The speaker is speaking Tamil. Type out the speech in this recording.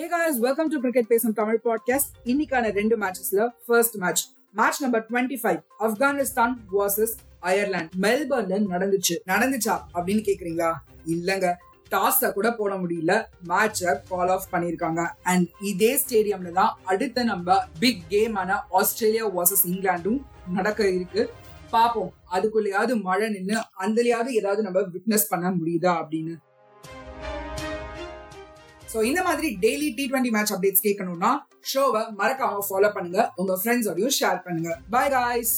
Hey guys welcome to cricket பேசும் தமிழ் பாட்காஸ்ட் இன்னைக்கான ரெண்டு மேட்சஸ்ல first match match number twenty five Afghanistan versus Ireland மெல்பர்ன்ல நடந்துச்சு. நடந்துச்சா அப்படின்னு கேக்குறீங்களா? இல்லங்க. டாஸ கூட போட முடியல. மேட்ச கால் ஆஃப் பண்ணிருக்காங்க. அண்ட் இதே ஸ்டேடியம்ல தான் அடுத்த நம்ம பிக் கேமான ஆஸ்திரேலியா வர்சஸ் இங்கிலாண்டும் நடக்க இருக்கு. பாப்போம் அதுக்குள்ளயாவது மழை நின்று அந்தலையாவது ஏதாவது நம்ம விட்னஸ் பண்ண முடியுதா அப்படின்னு. ஸோ இந்த மாதிரி daily T twenty match updates கேட்கணும்னா ஷோவை மறக்காம ஃபாலோ பண்ணுங்க. உங்க ஃப்ரெண்ட்ஸோடையும் ஷேர் பண்ணுங்க. Bye guys